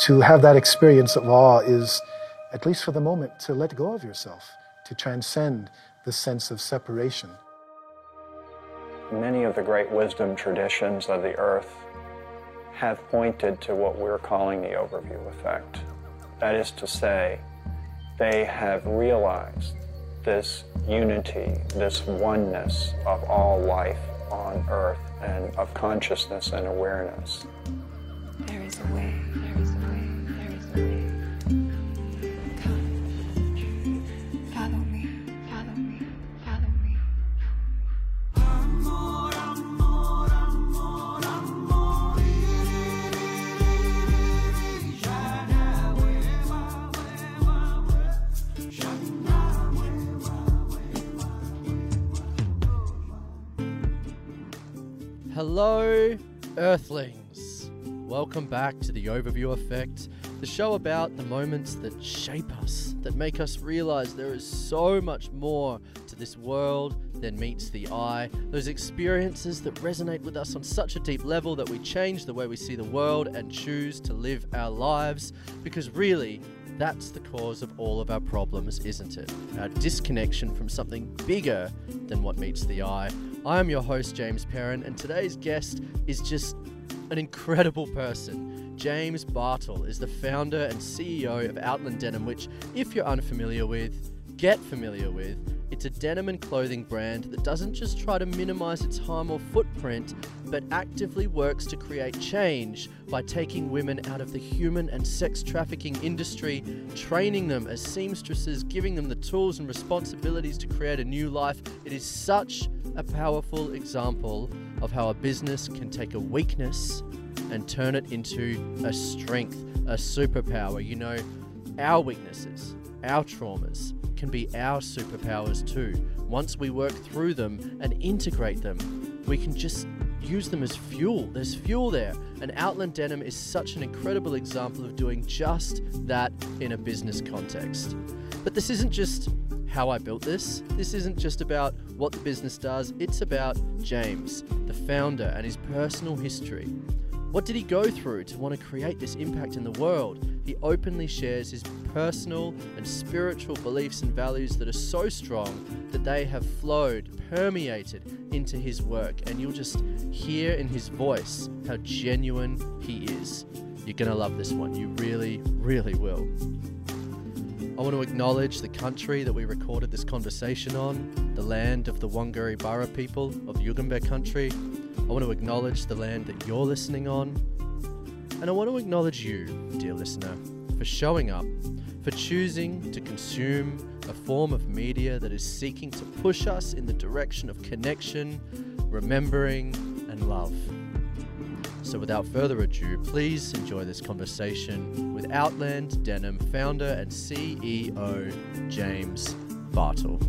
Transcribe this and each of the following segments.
To have that experience of awe is, at least for the moment, to let go of yourself, to transcend the sense of separation. Many of the great wisdom traditions of the earth have pointed to what we're calling the overview effect. That is to say, they have realized this unity, this oneness of all life on earth and of consciousness and awareness. Earthlings. Welcome back to the Overview Effect, the show about the moments that shape us, that make us realize there is so much more to this world than meets the eye. Those experiences that resonate with us on such a deep level that we change the way we see the world and choose to live our lives. Because really, that's the cause of all of our problems, isn't it? Our disconnection from something bigger than what meets the eye. I am your host, James Perrin, and today's guest is just an incredible person. James Bartle is the founder and CEO of Outland Denim, which, if you're unfamiliar with, get familiar with. It's a denim and clothing brand that doesn't just try to minimize its harm or footprint, but actively works to create change by taking women out of the human and sex trafficking industry, training them as seamstresses, giving them the tools and responsibilities to create a new life. It is such a powerful example of how a business can take a weakness and turn it into a strength, a superpower. You know, our weaknesses, our traumas can be our superpowers too. Once we work through them and integrate them, we can just use them as fuel. There's fuel there. And Outland Denim is such an incredible example of doing just that in a business context. But this isn't just how I built this. This isn't just about what the business does, it's about James, the founder, and his personal history. What did he go through to want to create this impact in the world? He openly shares his personal and spiritual beliefs and values that are so strong that they have flowed, permeated into his work, and you'll just hear in his voice how genuine he is. You're going to love this one. You really, really will. I want to acknowledge the country that we recorded this conversation on, the land of the Wannggeriburra people of Yugambeh country. I want to acknowledge the land that you're listening on. And I want to acknowledge you, dear listener, for showing up, for choosing to consume a form of media that is seeking to push us in the direction of connection, remembering, and love. So, without further ado, please enjoy this conversation with Outland Denim founder and CEO James Bartle.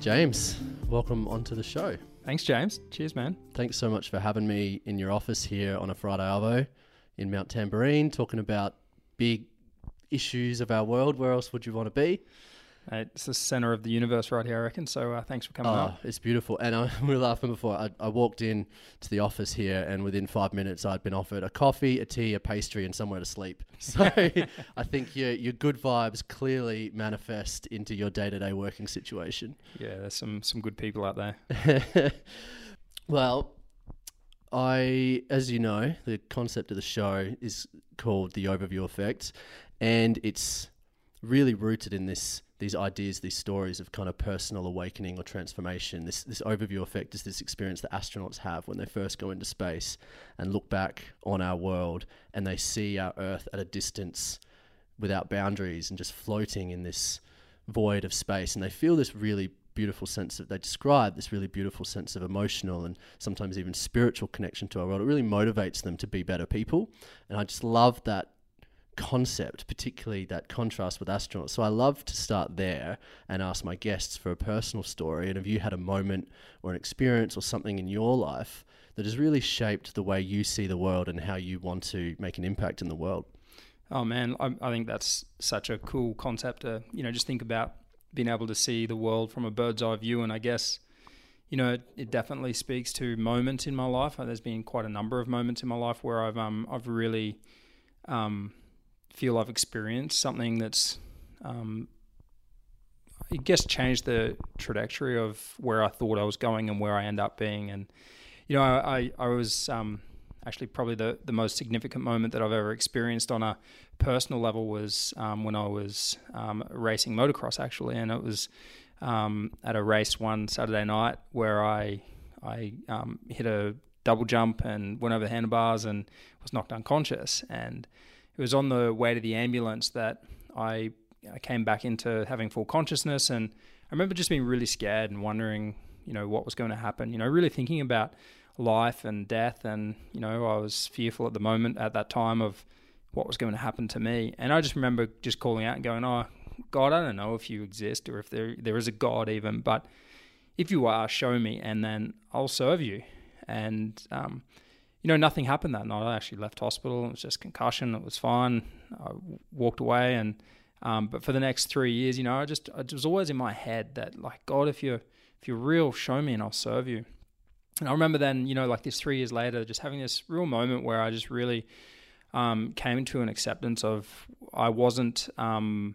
James, welcome onto the show. Thanks, James. Cheers, man. Thanks so much for having me in your office here on a Friday Arvo in Mount Tamborine, talking about big issues of our world. Where else would you want to be? Uh, It's the center of the universe right here, I reckon. So uh, thanks for coming Oh, up. it's beautiful. And I, we were laughing before. I, I walked in to the office here, and within five minutes, I'd been offered a coffee, a tea, a pastry, and somewhere to sleep. So I think your your good vibes clearly manifest into your day to day working situation. Yeah, there's some some good people out there. well, I, as you know, the concept of the show is called the overview effect, and it's really rooted in this these ideas, these stories of kind of personal awakening or transformation. This this overview effect is this experience that astronauts have when they first go into space and look back on our world and they see our Earth at a distance without boundaries and just floating in this void of space and they feel this really beautiful sense of they describe this really beautiful sense of emotional and sometimes even spiritual connection to our world it really motivates them to be better people and i just love that concept particularly that contrast with astronauts. So i love to start there and ask my guests for a personal story. And have you had a moment or an experience or something in your life that has really shaped the way you see the world and how you want to make an impact in the world? Oh man, I, I think that's such a cool concept to you know just think about being able to see the world from a bird's eye view, and I guess you know, it, it, definitely speaks to moments in my life. There's been quite a number of moments in my life where I've um I've really um feel I've experienced something that's um I guess changed the trajectory of where I thought I was going and where I end up being. And you know, I I, was um actually probably the, the most significant moment that I've ever experienced on a personal level was um, when I was um, racing motocross actually, and it was um, at a race one Saturday night where I I um, hit a double jump and went over the handlebars and was knocked unconscious. And it was on the way to the ambulance that I, I came back into having full consciousness. And I remember just being really scared and wondering, you know, what was going to happen. You know, really thinking about life and death. And you know, I was fearful at the moment at that time of what was going to happen to me. And I just remember just calling out and going, "Oh, God, I don't know if you exist or if there there is a God even, but if you are, show me, and then I'll serve you. And um, you know, nothing happened that night. I actually left hospital. It was just concussion. It was fine. I walked away, and um, but for the next three years, you know, I just it was always in my head that like God, if you're if you're real, show me, and I'll serve you. And I remember then, you know, like this three years later, just having this real moment where I just really um, came to an acceptance of I wasn't um,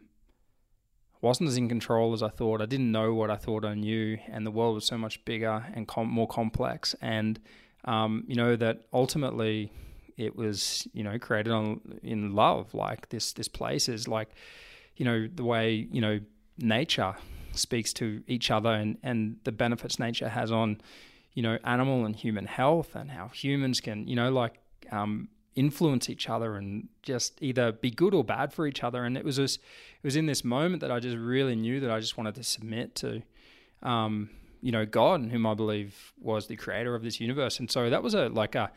wasn't as in control as I thought. I didn't know what I thought I knew, and the world was so much bigger and com- more complex. And um, you know that ultimately it was you know created on in love. Like this this place is like you know the way you know nature speaks to each other and and the benefits nature has on you know animal and human health and how humans can you know like um, influence each other and just either be good or bad for each other. And it was just, it was in this moment that I just really knew that I just wanted to submit to, um, you know, God, whom I believe was the creator of this universe. And so that was a like a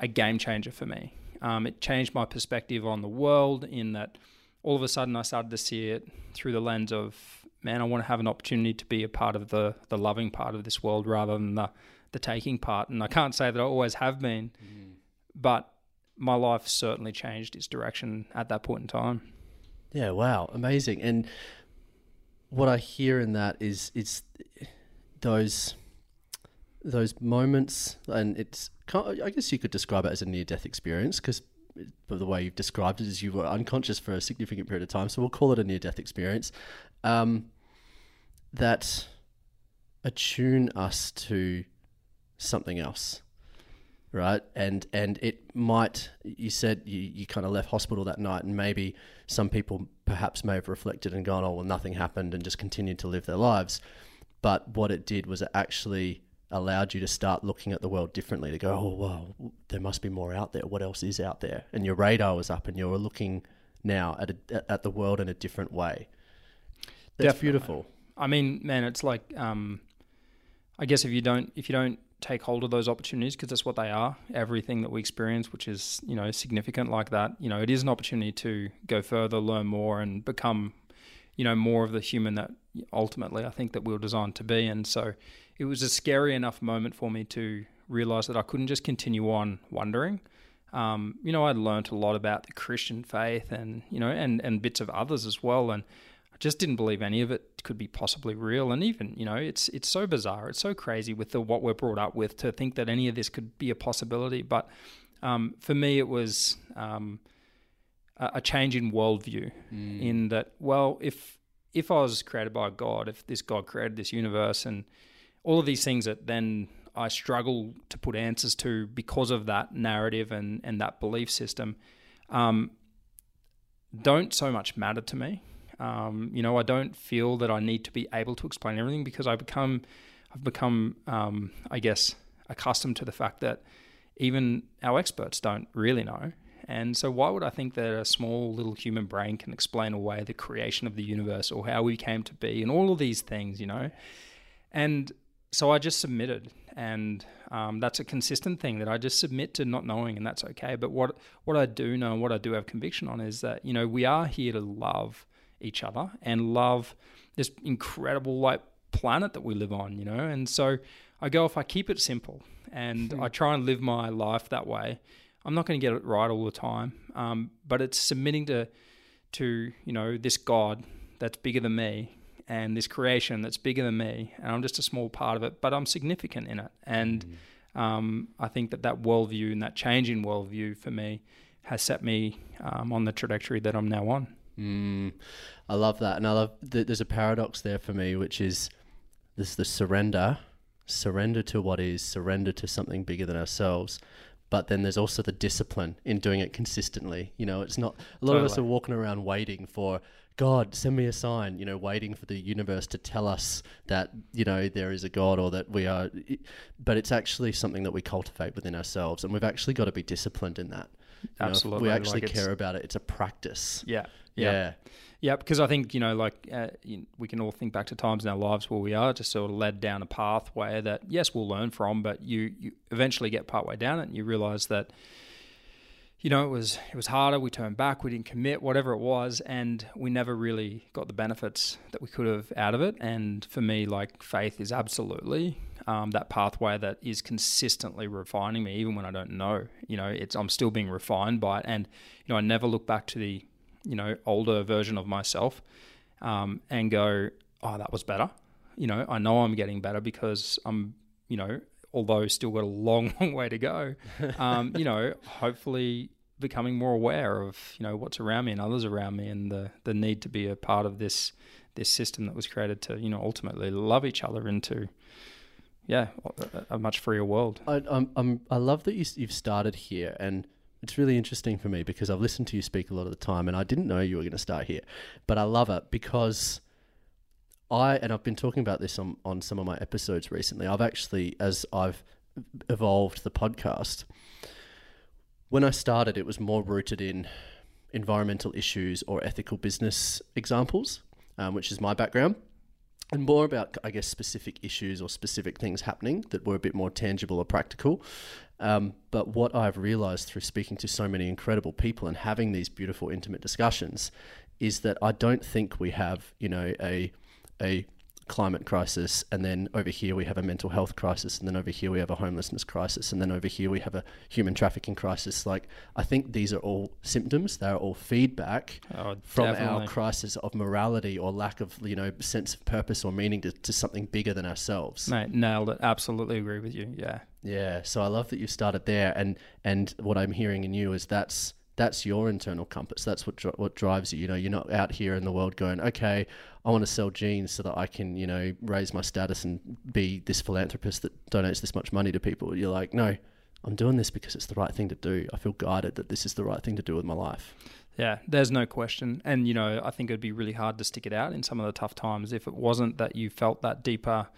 a game changer for me. Um, it changed my perspective on the world in that all of a sudden I started to see it through the lens of man, I want to have an opportunity to be a part of the the loving part of this world rather than the the taking part. And I can't say that I always have been, mm. but my life certainly changed its direction at that point in time. Yeah, wow, amazing. And what I hear in that is it's those those moments, and it's I guess you could describe it as a near death experience because the way you've described it is you were unconscious for a significant period of time. So we'll call it a near death experience. Um, that attune us to something else right? And and it might. You said you, you kind of left hospital that night, and maybe some people perhaps may have reflected and gone, "Oh, well, nothing happened," and just continued to live their lives. But what it did was it actually allowed you to start looking at the world differently. To go, "Oh, wow, there must be more out there. What else is out there?" And your radar was up, and you were looking now at a, at the world in a different way. That's Definitely. beautiful. I mean, man, it's like, um, I guess if you don't if you don't take hold of those opportunities because that's what they are. Everything that we experience, which is you know significant like that, you know, it is an opportunity to go further, learn more, and become you know more of the human that ultimately I think that we were designed to be. And so it was a scary enough moment for me to realize that I couldn't just continue on wondering. Um, you know, I'd learned a lot about the Christian faith and you know and and bits of others as well, and I just didn't believe any of it could be possibly real. And even, you know, it's it's so bizarre, it's so crazy with the what we're brought up with to think that any of this could be a possibility. But um, for me, it was um, a, a, change in worldview. Mm. In that, well, if if I was created by God, if this God created this universe, and all of these things that then I struggle to put answers to because of that narrative and and that belief system, um, don't so much matter to me. Um, you know, I don't feel that I need to be able to explain everything because I become, I've become, um, I guess, accustomed to the fact that even our experts don't really know. And so, why would I think that a small little human brain can explain away the creation of the universe or how we came to be and all of these things, you know? And so I just submitted, and um, that's a consistent thing that I just submit to not knowing, and that's okay. But what what I do know and what I do have conviction on is that you know we are here to love each other and love this incredible like planet that we live on, you know. And so I go if I keep it simple and hmm. I try and live my life that way. I'm not going to get it right all the time, um, but it's submitting to to you know this God that's bigger than me and this creation that's bigger than me, and I'm just a small part of it, but I'm significant in it. And um, I think that that worldview and that change in worldview for me has set me um, on the trajectory that I'm now on. Mm, I love that, and I love that there's a paradox there for me, which is this the surrender, surrender to what is, surrender to something bigger than ourselves. But then there's also the discipline in doing it consistently. You know, it's not a lot of us are walking around waiting for God, send me a sign. You know, waiting for the universe to tell us that you know there is a God or that we are. But it's actually something that we cultivate within ourselves, and we've actually got to be disciplined in that. You know, Absolutely, we actually it's- care about it. It's a practice. Yeah. yeah. Yeah, because I think you know, like uh, we can all think back to times in our lives where we are just sort of led down a pathway that yes, we'll learn from, but you you eventually get partway down it and you realize that you know it was it was harder. We turned back, we didn't commit, whatever it was, and we never really got the benefits that we could have out of it. And for me, like faith is absolutely um, that pathway that is consistently refining me, even when I don't know. You know, it's I'm still being refined by it, and you know, I never look back to the you know older version of myself um, and go, oh, that was better. You know, I know I'm getting better because I'm, you know, although still got a long, long way to go. Um, you know, hopefully becoming more aware of you know what's around me and others around me, and the the need to be a part of this this system that was created to you know ultimately love each other into yeah a, a much freer world. I, I'm, I'm, I love that you, you've started here, and it's really interesting for me because I've listened to you speak a lot of the time, and I didn't know you were going to start here, but I love it because I and I've been talking about this on on some of my episodes recently. I've actually, as I've evolved the podcast, when I started, it was more rooted in environmental issues or ethical business examples, um, which is my background and more about, I guess, specific issues or specific things happening that were a bit more tangible or practical. Um, but what I've realized through speaking to so many incredible people and having these beautiful, intimate discussions is that I don't think we have, you know, a a climate crisis, and then over here we have a mental health crisis, and then over here we have a homelessness crisis, and then over here we have a human trafficking crisis. Like, I think these are all symptoms; they are all feedback Oh, from our crisis of morality or lack of you know sense of purpose or meaning to, to something bigger than ourselves. Mate, nailed it. Absolutely agree with you. Yeah. Yeah, so I love that you started there, and and what I'm hearing in you is that's that's your internal compass. That's what what drives you. You know, you're not out here in the world going, okay, I want to sell jeans so that I can you know raise my status and be this philanthropist that donates this much money to people. You're like, no, I'm doing this because it's the right thing to do. I feel guided that this is the right thing to do with my life. Yeah, there's no question. And, you know, I think it'd be really hard to stick it out in some of the tough times if it wasn't that you felt that deeper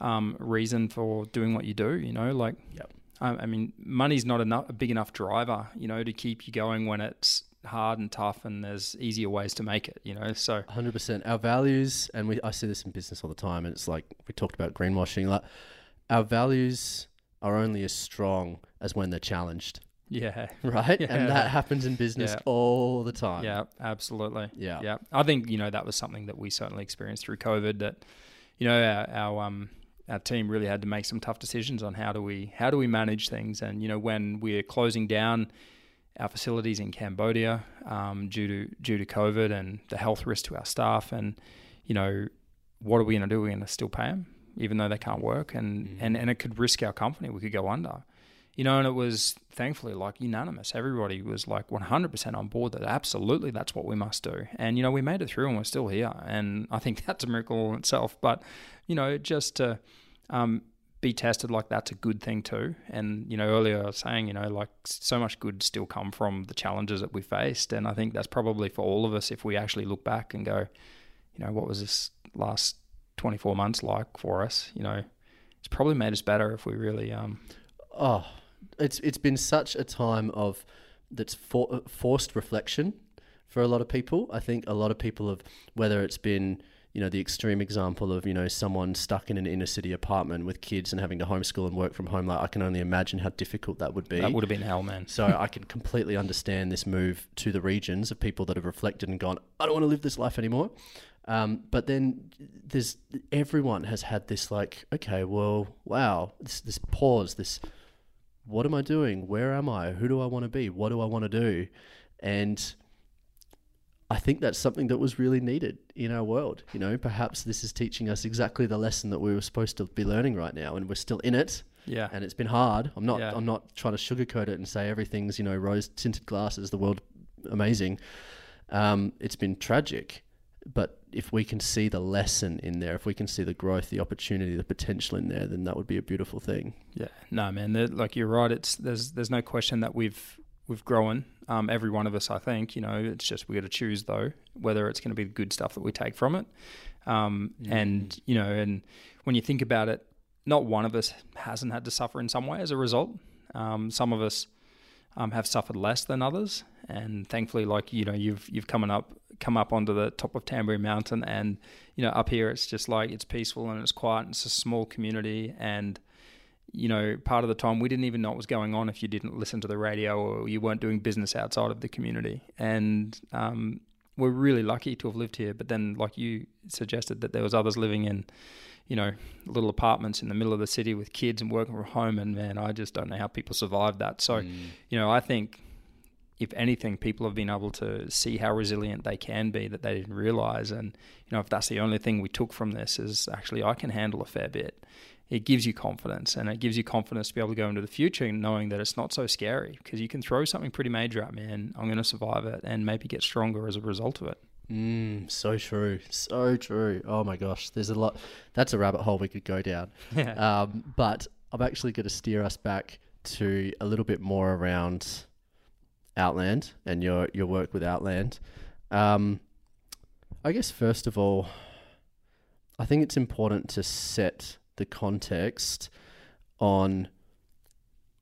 um, reason for doing what you do, you know, like, Yep. I, I mean, money's not enough, a big enough driver, you know, to keep you going when it's hard and tough and there's easier ways to make it, you know, so Hundred percent. Our values, and we I see this in business all the time, and it's like we talked about greenwashing. Like our values are only as strong as when they're challenged, yeah. right? Yeah. And that happens in business Yeah. all the time. Yeah, absolutely. Yeah. yeah. I think you know that was something that we certainly experienced through COVID. That you know our, our um our team really had to make some tough decisions on how do we how do we manage things. And you know when we're closing down our facilities in Cambodia um, due to due to COVID and the health risk to our staff, and you know what are we going to do? We're going to still pay them even though they can't work, and, and and it could risk our company. We could go under you know, and it was thankfully like unanimous. Everybody was like 100% on board that absolutely that's what we must do. And, you know, we made it through and we're still here. And I think that's a miracle in itself. But, you know, just to um, be tested like that's a good thing too. And, you know, earlier I was saying, you know, like so much good still come from the challenges that we faced. And I think that's probably for all of us if we actually look back and go, you know, what was this last 24 months like for us? You know, it's probably made us better if we really um, Oh, it's it's been such a time of that's for, forced reflection for a lot of people. I think a lot of people have whether it's been you know the extreme example of you know someone stuck in an inner city apartment with kids and having to homeschool and work from home. Like I can only imagine how difficult that would be. That would have been hell, man. So I can completely understand this move to the regions of people that have reflected and gone, I don't want to live this life anymore. Um, but then there's everyone has had this like, okay, well, wow, this this pause, this what am I doing? Where am I? Who do I want to be? What do I want to do? And I think that's something that was really needed in our world. You know, perhaps this is teaching us exactly the lesson that we were supposed to be learning right now, and we're still in it. Yeah. And it's been hard. I'm not. Yeah. I'm not trying to sugarcoat it and say everything's you know rose tinted glasses, the world amazing. Um, it's been tragic, but if we can see the lesson in there, if we can see the growth, the opportunity, the potential in there, then that would be a beautiful thing. Yeah, no, man. Like you're right. It's there's there's no question that we've we've grown. Um, every one of us, I think. You know, it's just we got to choose though whether it's going to be the good stuff that we take from it. Um, and you know, and when you think about it, not one of us hasn't had to suffer in some way as a result. Um, some of us um, have suffered less than others, and thankfully, like you know, you've you've come up come up onto the top of Tamborine Mountain, and you know, up here it's just like it's peaceful and it's quiet. And it's a small community, and you know, part of the time we didn't even know what was going on if you didn't listen to the radio or you weren't doing business outside of the community. And um, we're really lucky to have lived here. But then, like you suggested, that there was others living in, you know, little apartments in the middle of the city with kids and working from home. And man, I just don't know how people survived that. So, mm. you know, I think if anything, people have been able to see how resilient they can be that they didn't realize. And, you know, if that's the only thing we took from this is actually I can handle a fair bit, it gives you confidence and it gives you confidence to be able to go into the future knowing that it's not so scary because you can throw something pretty major at me and I'm going to survive it and maybe get stronger as a result of it. Mm, so true, so true. Oh my gosh, there's a lot. That's a rabbit hole we could go down. Um, but I'm actually going to steer us back to a little bit more around Outland and your your work with Outland. Um, I guess first of all, I think it's important to set the context on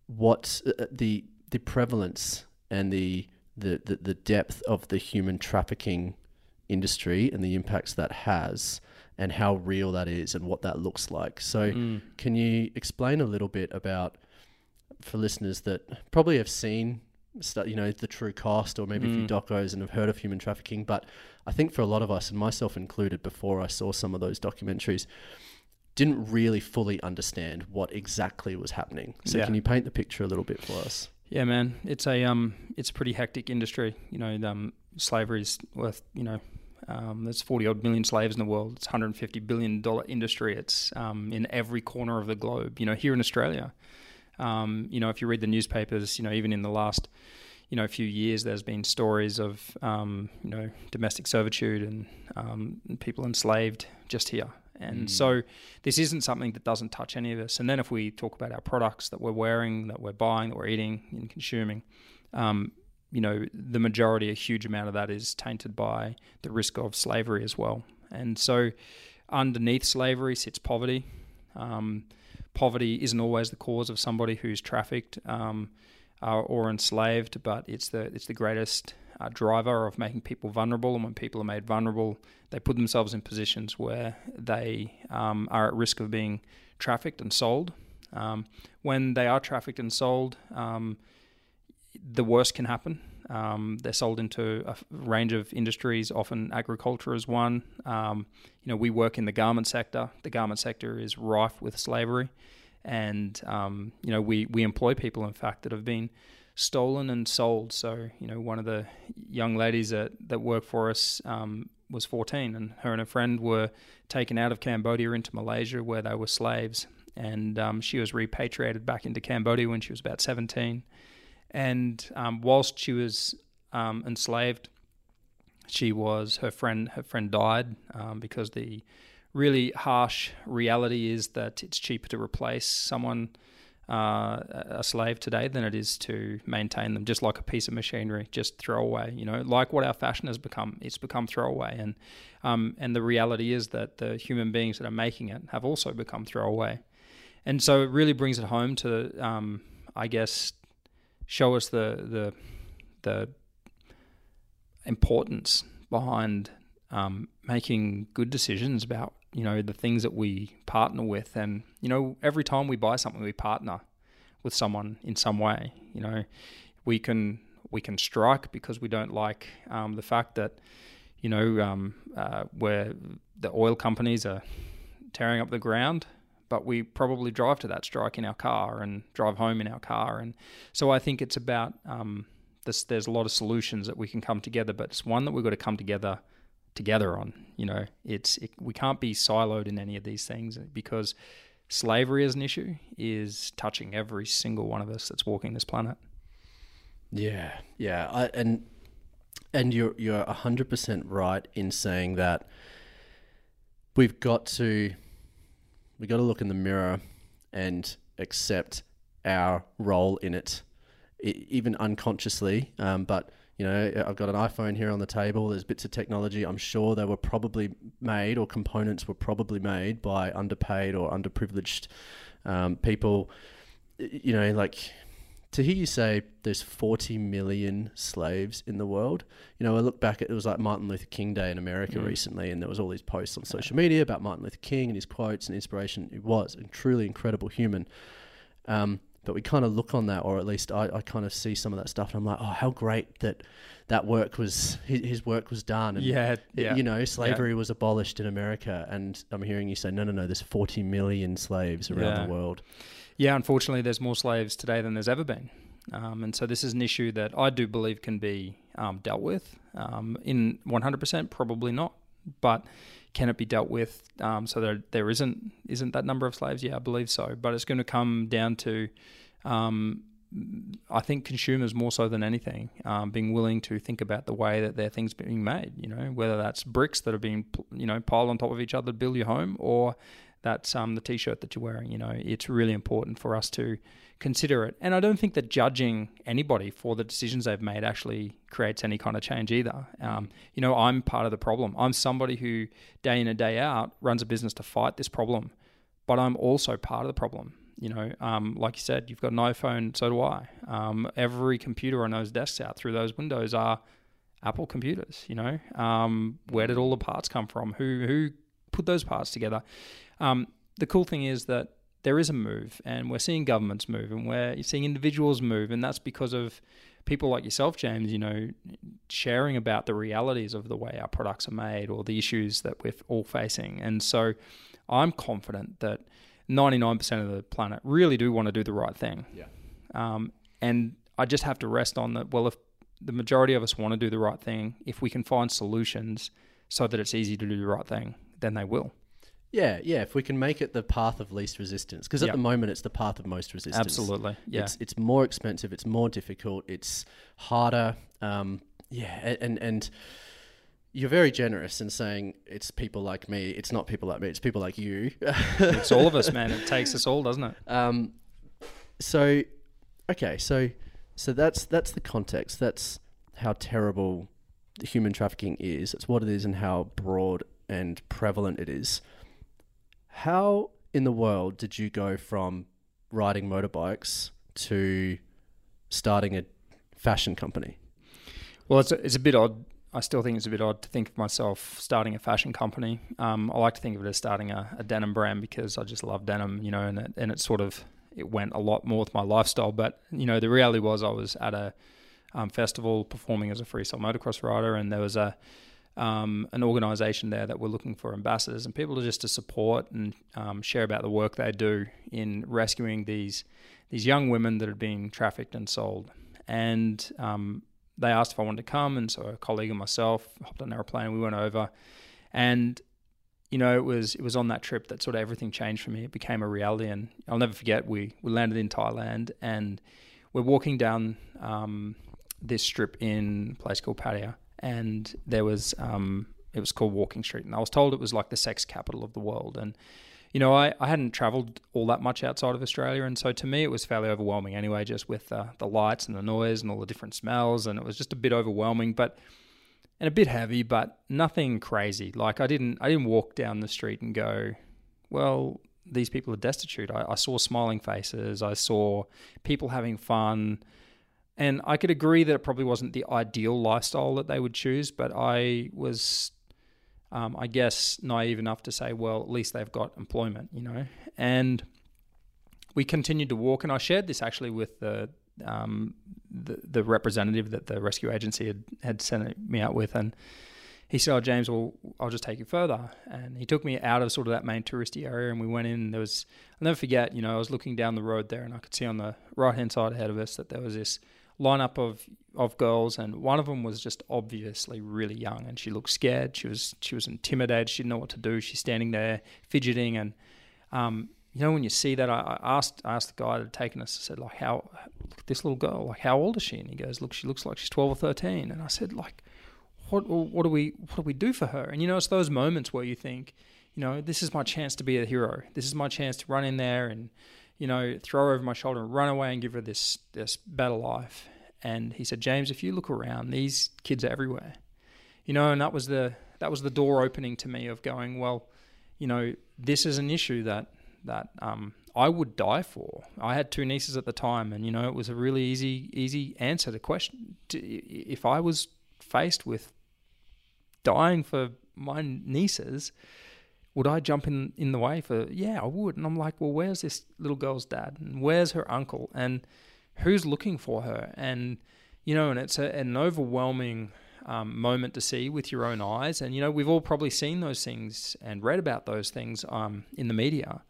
what uh, uh, the the prevalence and the, the the the depth of the human trafficking industry and the impacts that has and how real that is and what that looks like. So hmm. can you explain a little bit about for listeners that probably have seen you know the true cost or maybe a few hmm. docos and have heard of human trafficking but I think for a lot of us and myself included before I saw some of those documentaries didn't really fully understand what exactly was happening. So Yeah. can you paint the picture a little bit for us? Yeah, man, it's a um, it's a pretty hectic industry. You know, um, slavery is worth you know, um, there's forty odd million slaves in the world. It's 150 billion dollar industry. It's um, in every corner of the globe. You know, here in Australia, um, you know, if you read the newspapers, you know, even in the last you know a few years, there's been stories of um, you know domestic servitude and um, people enslaved just here. And so this isn't something that doesn't touch any of us. And then if we talk about our products that we're wearing, that we're buying, that we're eating and consuming, um, you know, the majority, a huge amount of that is tainted by the risk of slavery as well. And so underneath slavery sits poverty. Um, poverty isn't always the cause of somebody who's trafficked um, uh, or enslaved, but it's the it's the greatest uh, driver of making people vulnerable. And when people are made vulnerable, they put themselves in positions where they um, are at risk of being trafficked and sold. Um, when they are trafficked and sold, um, the worst can happen. Um, they're sold into a range of industries. Often agriculture is one. Um, you know, we work in the garment sector. The garment sector is rife with slavery, and um, you know, we we employ people, in fact, that have been stolen and sold. So, you know, one of the young ladies that that work for us um, was 14, and her and her friend were taken out of Cambodia into Malaysia, where they were slaves, and um, she was repatriated back into Cambodia when she was about 17. And um, whilst she was um, enslaved, she was her friend. Her friend died um, because the really harsh reality is that it's cheaper to replace someone, uh, a slave today, than it is to maintain them. Just like a piece of machinery, just throw away. You know, like what our fashion has become. It's become throwaway, and um, and the reality is that the human beings that are making it have also become throwaway. And so it really brings it home to, um, I guess, show us the the the importance behind um, making good decisions about you know the things that we partner with, and you know every time we buy something, we partner with someone in some way. You know, we can we can strike because we don't like um, the fact that you know um, uh, where the oil companies are tearing up the ground but we probably drive to that strike in our car and drive home in our car. And so I think it's about um, there's there's a lot of solutions that we can come together, but it's one that we've got to come together together on. You know, it's it, we can't be siloed in any of these things because slavery as an issue is touching every single one of us that's walking this planet. Yeah, yeah, I, and and you're you're hundred percent right in saying that we've got to we've got to look in the mirror and accept our role in it, e- even unconsciously. Um, but you know, I've got an iPhone here on the table. There's bits of technology. I'm sure they were probably made, or components were probably made by underpaid or underprivileged um, people. You know, like to hear you say there's 40 million slaves in the world, you know, I look back at it was like Martin Luther King Day in America Mm. recently, and there was all these posts on social media about Martin Luther King and his quotes and inspiration. He was a truly incredible human. Um, but we kind of look on that, or at least I, I kind of see some of that stuff, and I'm like, oh, how great that that work was, his, his work was done. And Yeah, it- yeah. you know, slavery was abolished in America, and I'm hearing you say, no, no, no, there's 40 million slaves around Yeah. the world. Yeah, unfortunately, there's more slaves today than there's ever been. Um, and so this is an issue that I do believe can be um, dealt with. Um, in 100%, probably not. But can it be dealt with um, so there there isn't isn't that number of slaves? Yeah, I believe so. But it's going to come down to, um, I think, consumers more so than anything um, being willing to think about the way that their things being made. You know, whether that's bricks that are being you know piled on top of each other to build your home, or that's um, the t-shirt that you're wearing. You know, it's really important for us to consider it. And I don't think that judging anybody for the decisions they've made actually creates any kind of change either. Um, you know, I'm part of the problem. I'm somebody who day in and day out runs a business to fight this problem, but I'm also part of the problem. You know, um, like you said, you've got an iPhone, so do I. Um, every computer on those desks out through those windows are Apple computers. You know, um, where did all the parts come from? Who who put those parts together? Um, the cool thing is that there is a move, and we're seeing governments move, and we're seeing individuals move, and that's because of people like yourself, James. You know, sharing about the realities of the way our products are made or the issues that we're all facing, and so I'm confident that 99% of the planet really do want to do the right thing. Yeah. Um, and I just have to rest on that. Well, if the majority of us want to do the right thing, if we can find solutions so that it's easy to do the right thing, then they will. Yeah, yeah. If we can make it the path of least resistance, because at Yeah. the moment it's the path of most resistance. Absolutely. Yeah. It's it's more expensive. It's more difficult. It's harder. Um, yeah, and and you're very generous in saying it's people like me. It's not people like me. It's people like you. it's all of us, man. It takes us all, doesn't it? Um, so, okay, so so that's that's the context. That's how terrible human trafficking is. It's what it is, and how broad and prevalent it is. How in the world did you go from riding motorbikes to starting a fashion company? Well, it's a, it's a bit odd. I still think it's a bit odd to think of myself starting a fashion company. Um, I like to think of it as starting a, a denim brand because I just love denim, you know, and it, and it sort of it went a lot more with my lifestyle. But you know, the reality was I was at a um, festival performing as a freestyle motocross rider, and there was a um, an organisation there that were looking for ambassadors and people just to support and um, share about the work they do in rescuing these these young women that had been trafficked and sold. And um, they asked if I wanted to come, and so a colleague and myself hopped on an airplane. We went over, and you know it was it was on that trip that sort of everything changed for me. It became a reality, and I'll never forget. We we landed in Thailand, and we're walking down um, this strip in a place called Pattaya, and there was um, it was called Walking Street, and I was told it was like the sex capital of the world, and you know, I, I hadn't traveled all that much outside of Australia. And so to me, it was fairly overwhelming anyway, just with uh, the lights and the noise and all the different smells. And it was just a bit overwhelming, but and a bit heavy, but nothing crazy. Like I didn't, I didn't walk down the street and go, well, these people are destitute. I, I saw smiling faces. I saw people having fun. And I could agree that it probably wasn't the ideal lifestyle that they would choose, but I was um, I guess, naive enough to say, well, at least they've got employment, you know. And we continued to walk, and I shared this actually with the um, the, the representative that the rescue agency had, had sent me out with, and he said, "Oh, James, well, I'll just take you further." And he took me out of sort of that main touristy area, and we went in. And there was, I'll never forget, you know, I was looking down the road there, and I could see on the right hand side ahead of us that there was this lineup of of girls, and one of them was just obviously really young, and she looked scared. She was she was intimidated. She didn't know what to do. She's standing there fidgeting, and um, you know when you see that, I, I asked I asked the guy that had taken us. I said like, how this little girl, like how old is she? And he goes, look, she looks like she's twelve or thirteen. And I said like, what what do we what do we do for her? And you know, it's those moments where you think, you know, this is my chance to be a hero. This is my chance to run in there and you know, throw her over my shoulder and run away and give her this this better life. And he said, James, if you look around, these kids are everywhere. You know, and that was the that was the door opening to me of going, well, you know, this is an issue that that um, I would die for. I had two nieces at the time, and you know, it was a really easy easy answer to question. If I was faced with dying for my nieces, would I jump in in the way for? Yeah, I would. And I'm like, well, where's this little girl's dad? And where's her uncle? And who's looking for her? And you know, and it's a, an overwhelming um, moment to see with your own eyes. And you know, we've all probably seen those things and read about those things um, in the media.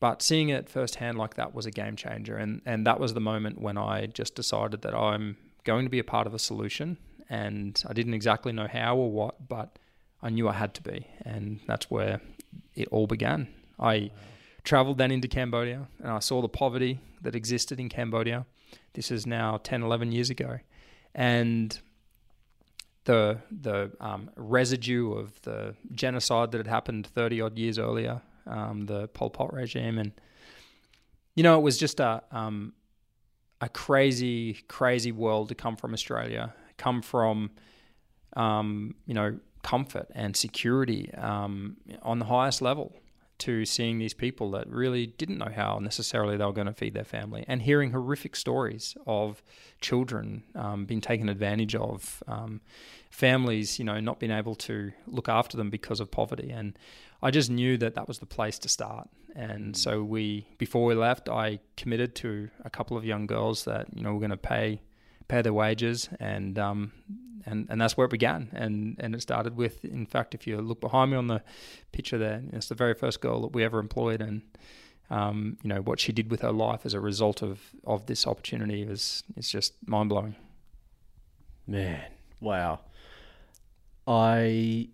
But seeing it firsthand like that was a game changer, and and that was the moment when I just decided that I'm going to be a part of a solution. And I didn't exactly know how or what, but I knew I had to be, and that's where it all began. I traveled then into Cambodia, and I saw the poverty that existed in Cambodia. This is now 10, 11 years ago, and the the um, residue of the genocide that had happened 30 odd years earlier, um, the Pol Pot regime, and you know it was just a um, a crazy, crazy world to come from Australia, come from um, you know comfort and security um, on the highest level to seeing these people that really didn't know how necessarily they were going to feed their family and hearing horrific stories of children um, being taken advantage of, um, families, you know, not being able to look after them because of poverty. And I just knew that that was the place to start. And so we, before we left, I committed to a couple of young girls that, you know, we're going to pay pay their wages and um, and and that's where it began. And and it started with, in fact, if you look behind me on the picture there, it's the very first girl that we ever employed, and um, you know what she did with her life as a result of of this opportunity is is just mind blowing. Man, wow! I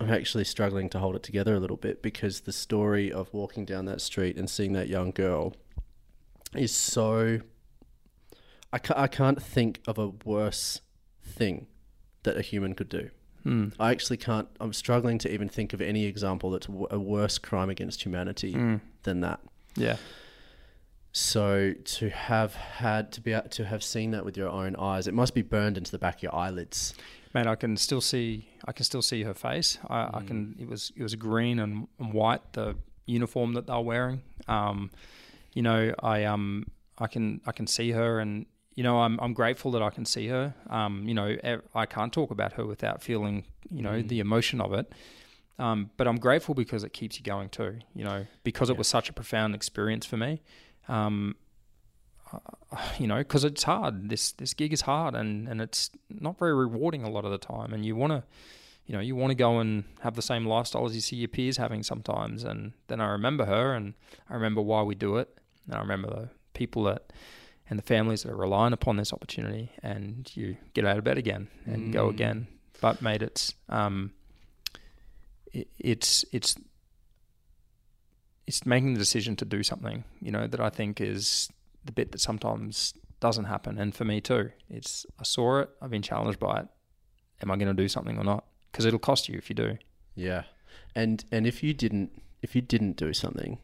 I'm actually struggling to hold it together a little bit because the story of walking down that street and seeing that young girl is so I can't, I can't think of a worse thing that a human could do. Hmm. I actually can't. I'm struggling to even think of any example that's a worse crime against humanity Mm. than that. Yeah. So to have had to be to have seen that with your own eyes, it must be burned into the back of your eyelids. Man, I can still see. I can still see her face. I, I can. It was. It was green and, and white. The uniform that they're wearing. Um, you know, I um, I can. I can see her, and you know, I'm I'm grateful that I can see her. Um, you know, I can't talk about her without feeling, you know, the emotion of it. Um, but I'm grateful because it keeps you going too. You know, because it was such a profound experience for me. Um, you know, because it's hard. This this gig is hard, and and it's not very rewarding a lot of the time. And you want to, you know, you want to go and have the same lifestyle as you see your peers having sometimes. And then I remember her, and I remember why we do it, and I remember the people that and the families that are relying upon this opportunity, and you get out of bed again and go Mm. again. But mate, it's um, it, it's it's it's making the decision to do something, you know, that I think is the bit that sometimes doesn't happen. And for me too, it's I saw it, I've been challenged by it. Am I going to do something or not? Because it'll cost you if you do. Yeah, and and if you didn't if you didn't do something,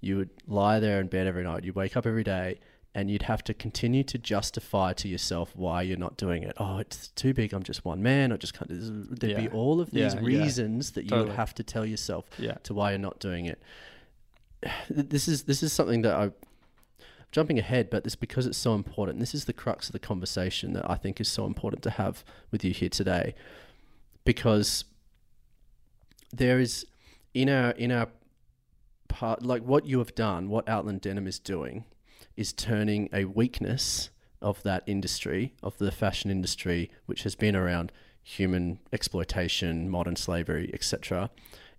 you would lie there in bed every night. You'd wake up every day, and you'd have to continue to justify to yourself why you're not doing it. Oh, it's too big. I'm just one man. I just can't. There'd be all of these Yeah, yeah. reasons that you would have to tell yourself Yeah. to why you're not doing it. This is this is something that I. Jumping ahead, but this because it's so important. This is the crux of the conversation that I think is so important to have with you here today, because there is in our in our part like what you have done, what Outland Denim is doing, is turning a weakness of that industry, of the fashion industry, which has been around human exploitation, modern slavery, etc.,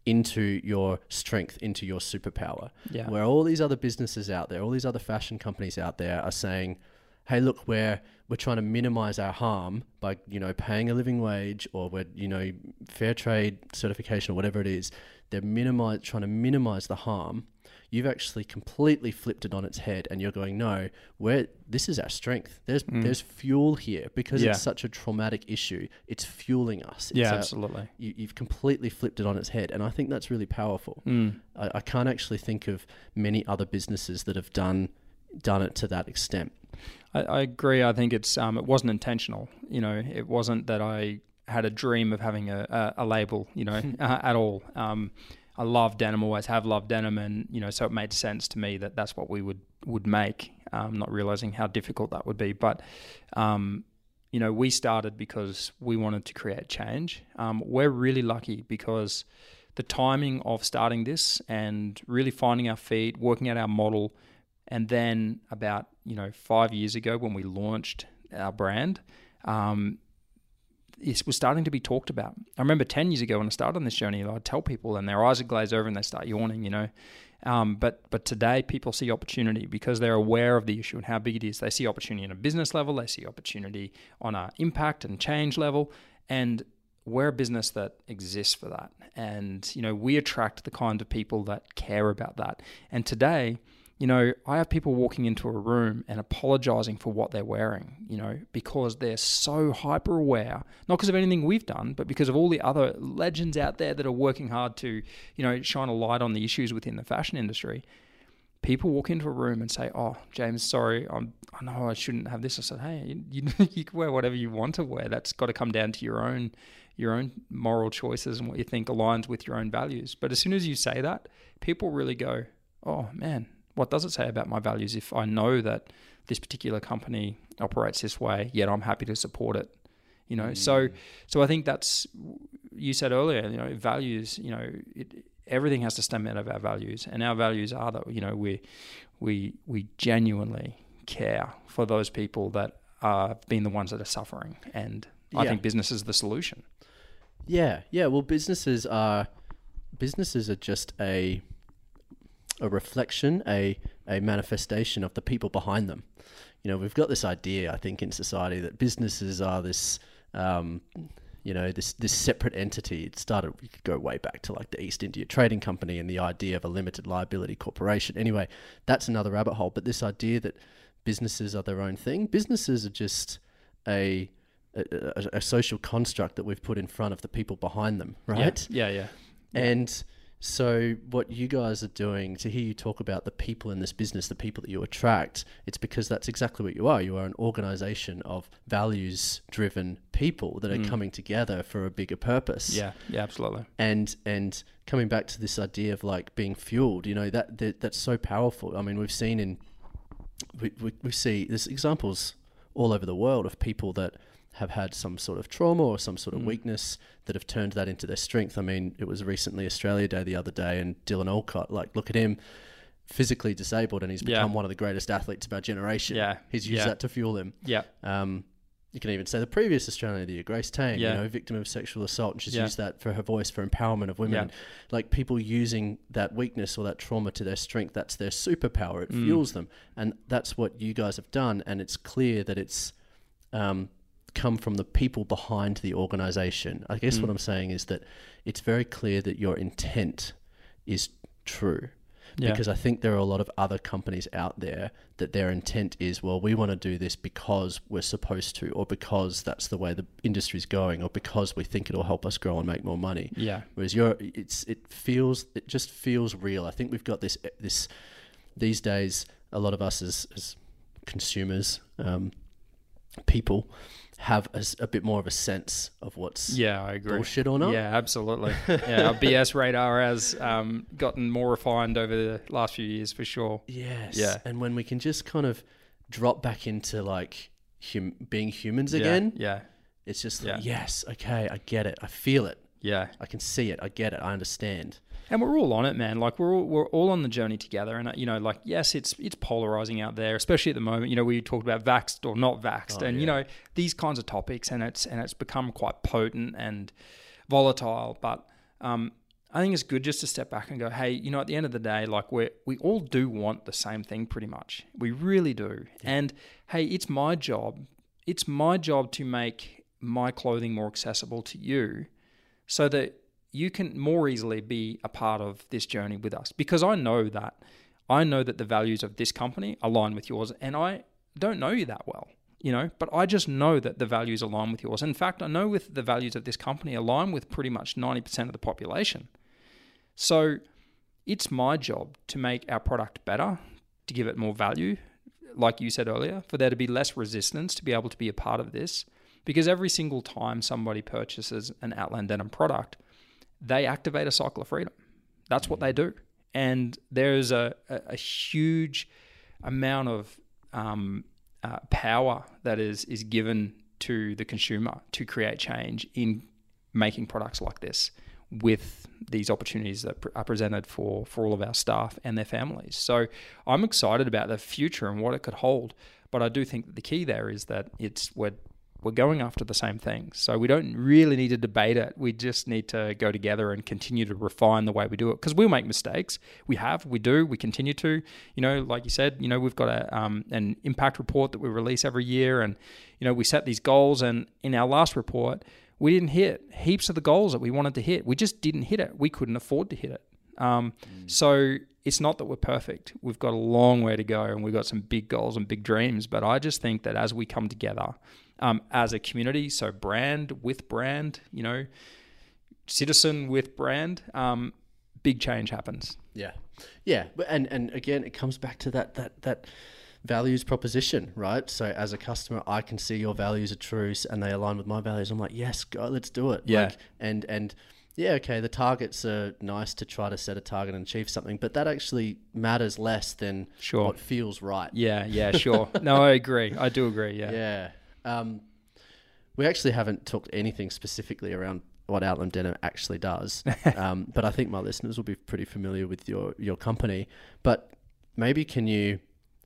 into your strength, into your superpower. Yeah. Where all these other businesses out there, all these other fashion companies out there are saying, "Hey, look, we're we're trying to minimize our harm by you know paying a living wage or we're you know fair trade certification or whatever it is." They're minimize trying to minimize the harm. You've actually completely flipped it on its head, and you're going, "No, we're this is our strength. There's there's fuel here because Mm. Yeah. it's such a traumatic issue. It's fueling us. It's Yeah, our- absolutely. you, you've completely flipped it on its head, and I think that's really powerful. Mm. I, I can't actually think of many other businesses that have done done it to that extent. I, I agree. I think it's um, it wasn't intentional. You know, it wasn't that I had a dream of having a, a, a label. You know, uh, at all. Um, I love denim, always have loved denim, and you know, so it made sense to me that that's what we would would make. Um, not realizing how difficult that would be, but um, you know, we started because we wanted to create change. Um, we're really lucky because the timing of starting this and really finding our feet, working out our model, and then about you know five years ago when we launched our brand, um, it was starting to be talked about. I remember ten years ago when I started on this journey, I'd tell people, and their eyes would glaze over and they start yawning, you know. Um, but but today people see opportunity because they're aware of the issue and how big it is. They see opportunity on a business level. They see opportunity on a impact and change level, and we're a business that exists for that. And you know we attract the kind of people that care about that. And today, you know, I have people walking into a room and apologizing for what they're wearing, you know, because they're so hyper aware, not because of anything we've done, but because of all the other legends out there that are working hard to, you know, shine a light on the issues within the fashion industry. People walk into a room and say, "Oh, James, sorry, I'm, I know I shouldn't have this." I said, "Hey, you, you can wear whatever you want to wear. That's got to come down to your own, your own moral choices and what you think aligns with your own values." But as soon as you say that, people really go, "Oh man, what does it say about my values if I know that this particular company operates this way, yet I'm happy to support it? You know, so mm. so I think that's you said earlier. You know, values. You know, it, everything has to stem out of our values, and our values are that you know we we we genuinely care for those people that are being the ones that are suffering, and I Yeah. think business is the solution. Yeah, yeah. Well, businesses are businesses are just a a reflection, a a manifestation of the people behind them. You know, we've got this idea, I think, in society that businesses are this, um, you know, this this separate entity. It started. We could go way back to like the East India Trading Company and the idea of a limited liability corporation. Anyway, that's another rabbit hole. But this idea that businesses are their own thing. Businesses are just a a, a, a social construct that we've put in front of the people behind them, right? Yeah, yeah, And so, what you guys are doing to hear you talk about the people in this business, the people that you attract, it's because that's exactly what you are. You are an organization of values driven people that are mm. coming together for a bigger purpose. yeah, yeah, absolutely. And and coming back to this idea of like being fueled, you know, that, that that's so powerful. I mean, we've seen in we, we, we see there's examples all over the world of people that have had some sort of trauma or some sort of Mm. weakness that have turned that into their strength. I mean, it was recently Australia Day the other day, and Dylan Alcott, like, look at him, physically disabled, and he's Yeah. become one of the greatest athletes of our generation. Yeah, he's used yeah. that to fuel him. Yeah, Um, you can even say the previous Australian of the Year, Grace Tame, Yeah. you know, victim of sexual assault, and she's Yeah. used that for her voice, for empowerment of women. Yeah. Like people using that weakness or that trauma to their strength, that's their superpower. It Mm. fuels them, and that's what you guys have done. And it's clear that it's um, come from the people behind the organization. I guess Mm. what I'm saying is that it's very clear that your intent is true. Yeah. Because I think there are a lot of other companies out there that their intent is, well, we want to do this because we're supposed to, or because that's the way the industry's going, or because we think it'll help us grow and make more money. yeah, Whereas you're, it's it feels it just feels real. I think we've got this this these days. A lot of us as as consumers, um, people, have a bit more of a sense of what's yeah. I agree. bullshit or not. Yeah, absolutely. Yeah, our BS radar has um, gotten more refined over the last few years for sure. Yes. Yeah. And when we can just kind of drop back into like hum- being humans again, Yeah, it's just Yeah. yes, okay, I get it. I feel it. yeah. I can see it. I get it. I understand. And we're all on it, man. Like we're all, we're all on the journey together. And uh, you know, like yes, it's it's polarizing out there, especially at the moment. You know, we talked about vaxxed or not vaxxed, Oh, and you know these kinds of topics, and it's and it's become quite potent and volatile. But um, I think it's good just to step back and go, hey, you know, at the end of the day, like we we all do want the same thing pretty much. We really do. And hey, it's my job. It's my job to make my clothing more accessible to you so that you can more easily be a part of this journey with us because I know that. I know that the values of this company align with yours and I don't know you that well you know but I just know that the values align with yours. In fact I know with the values of this company align with pretty much 90% of the population. So it's my job to make our product better to give it more value. Like you said earlier for there to be less resistance to be able to be a part of this because every single time somebody purchases an Outland Denim product they activate a cycle of freedom. That's what they do. And there's a, a, a huge amount of um, uh, power that is, is given to the consumer to create change in making products like this with these opportunities that are presented for, for all of our staff and their families. So I'm excited about the future and what it could hold. But I do think that the key there is that it's we're we're going after the same things. So we don't really need to debate it. We just need to go together and continue to refine the way we do it because we'll make mistakes. We have, we do, we continue to. You know, like you said, you know, we've got a um, an impact report that we release every year, and you know, we set these goals. And in our last report, we didn't hit heaps of the goals that we wanted to hit. We just didn't hit it. We couldn't afford to hit it. Um, mm. So it's not that we're perfect. We've got a long way to go, and we've got some big goals and big dreams. But I just think that as we come together um, as a community. So brand with brand, you know, citizen with brand, um, big change happens. Yeah, yeah, and and again, it comes back to that that that values proposition, right? So as a customer, I can see your values are true and they align with my values. I'm like, yes, go, let's do it. Yeah, like, and and yeah, okay, the targets are nice to try to set a target and achieve something, but that actually matters less than sure. what feels right. Yeah, yeah, sure. no, I agree. I do agree. Yeah. Yeah. Um, we actually haven't talked anything specifically around what Outland Denim actually does, um, but I think my listeners will be pretty familiar with your your company. But maybe can you,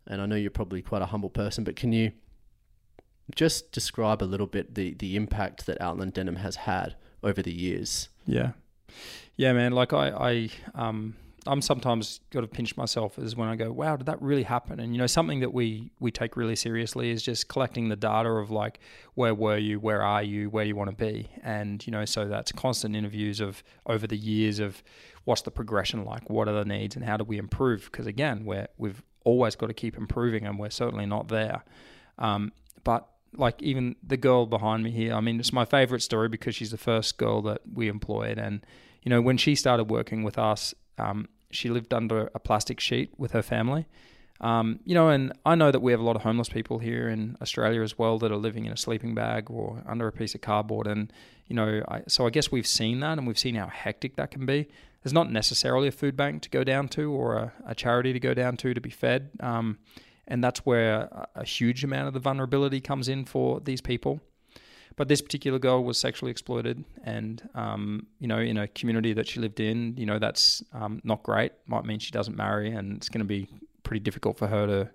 and I know you're probably quite a humble person, but can you just describe a little bit the the impact that Outland Denim has had over the years? Yeah, yeah, man. Like I, I um, I'm sometimes got to pinch myself as when I go, wow, did that really happen? And you know, something that we we take really seriously is just collecting the data of like, where were you, where are you, where you want to be, and you know, so that's constant interviews of over the years of what's the progression like, what are the needs, and how do we improve? Because again, we're we've always got to keep improving, and we're certainly not there. Um, but like even the girl behind me here, I mean, it's my favorite story because she's the first girl that we employed, and you know, when she started working with us, um, she lived under a plastic sheet with her family. Um, you know, and I know that we have a lot of homeless people here in Australia as well that are living in a sleeping bag or under a piece of cardboard. And, you know, I, so I guess we've seen that and we've seen how hectic that can be. There's not necessarily a food bank to go down to or a, a charity to go down to to be fed. Um, and that's where a, a huge amount of the vulnerability comes in for these people. But this particular girl was sexually exploited, and um, you know, in a community that she lived in, you know, that's um, not great. Might mean she doesn't marry, and it's going to be pretty difficult for her to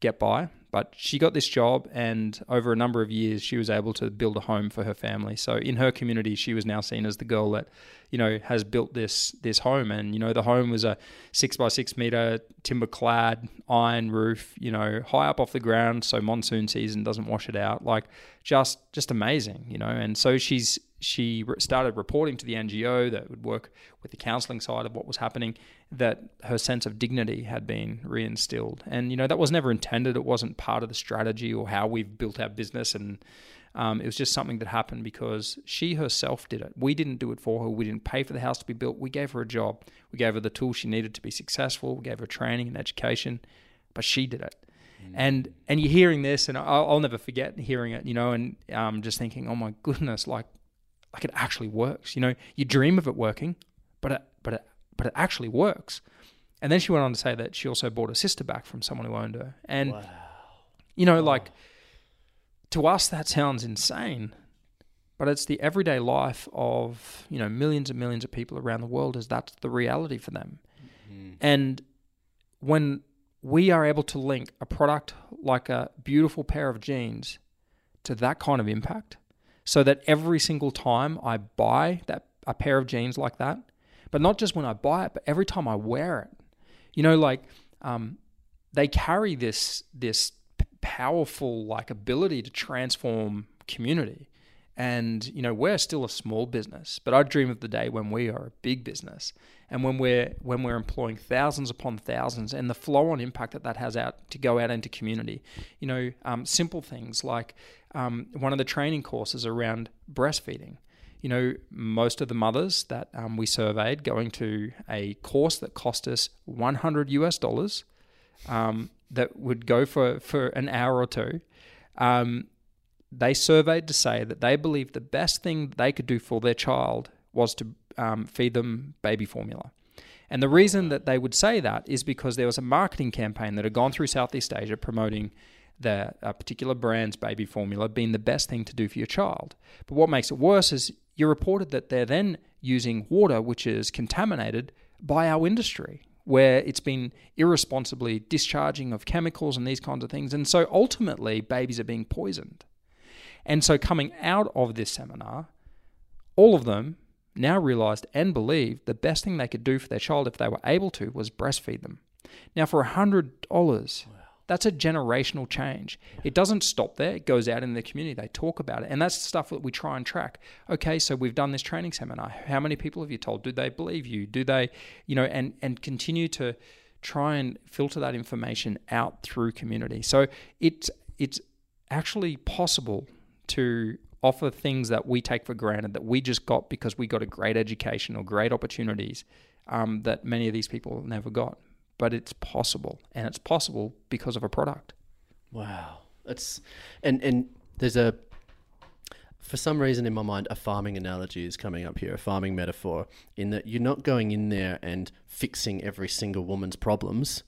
get by. But she got this job, and over a number of years, she was able to build a home for her family. So in her community, she was now seen as the girl that, you know, has built this this home. And you know, the home was a six by six meter timber clad iron roof, you know, high up off the ground, so monsoon season doesn't wash it out. Like just just amazing, you know. And so she's she started reporting to the NGO that would work with the counselling side of what was happening, that her sense of dignity had been reinstilled. And, you know, that was never intended. It wasn't part of the strategy or how we've built our business. And um, it was just something that happened because she herself did it. We didn't do it for her. We didn't pay for the house to be built. We gave her a job. We gave her the tools she needed to be successful. We gave her training and education, but she did it. Mm. And and you're hearing this, and I'll, I'll, never forget hearing it, you know, and um, just thinking, oh my goodness, like like it actually works. You know, you dream of it working, but it, but it, but it actually works. And then she went on to say that she also bought a sister back from someone who owned her. And wow. you know, oh. like to us that sounds insane, but it's the everyday life of you know millions and millions of people around the world. Is that's the reality for them? Mm-hmm. And when we are able to link a product like a beautiful pair of jeans to that kind of impact, so that every single time I buy that a pair of jeans like that, But not just when I buy it, but every time I wear it. You know, like um, they carry this this powerful like ability to transform community. And you know, we're still a small business, but I dream of the day when we are a big business, and when we're when we're employing thousands upon thousands, and the flow-on impact that that has out to go out into community. You know, um, simple things like um, one of the training courses around breastfeeding. You know, most of the mothers that um, we surveyed going to a course that cost us 100 US dollars, um, that would go for for an hour or two. Um, they surveyed to say that they believed the best thing they could do for their child was to um, feed them baby formula. And the reason that they would say that is because there was a marketing campaign that had gone through Southeast Asia promoting the a particular brand's baby formula being the best thing to do for your child. But what makes it worse is you reported that they're then using water which is contaminated by our industry, where it's been irresponsibly discharging of chemicals and these kinds of things. And so ultimately, babies are being poisoned. And so, coming out of this seminar, all of them now realized and believed the best thing they could do for their child if they were able to was breastfeed them. Now, for $100, that's a generational change. It doesn't stop there, it goes out in the community. They talk about it. And that's the stuff that we try and track. Okay, so we've done this training seminar. How many people have you told? Do they believe you? Do they, you know, and, and continue to try and filter that information out through community. So it's it's actually possible to offer things that we take for granted that we just got because we got a great education or great opportunities um, that many of these people never got. But it's possible, and it's possible because of a product. Wow. It's and and there's a for some reason in my mind a farming analogy is coming up here, a farming metaphor in that you're not going in there and fixing every single woman's problems.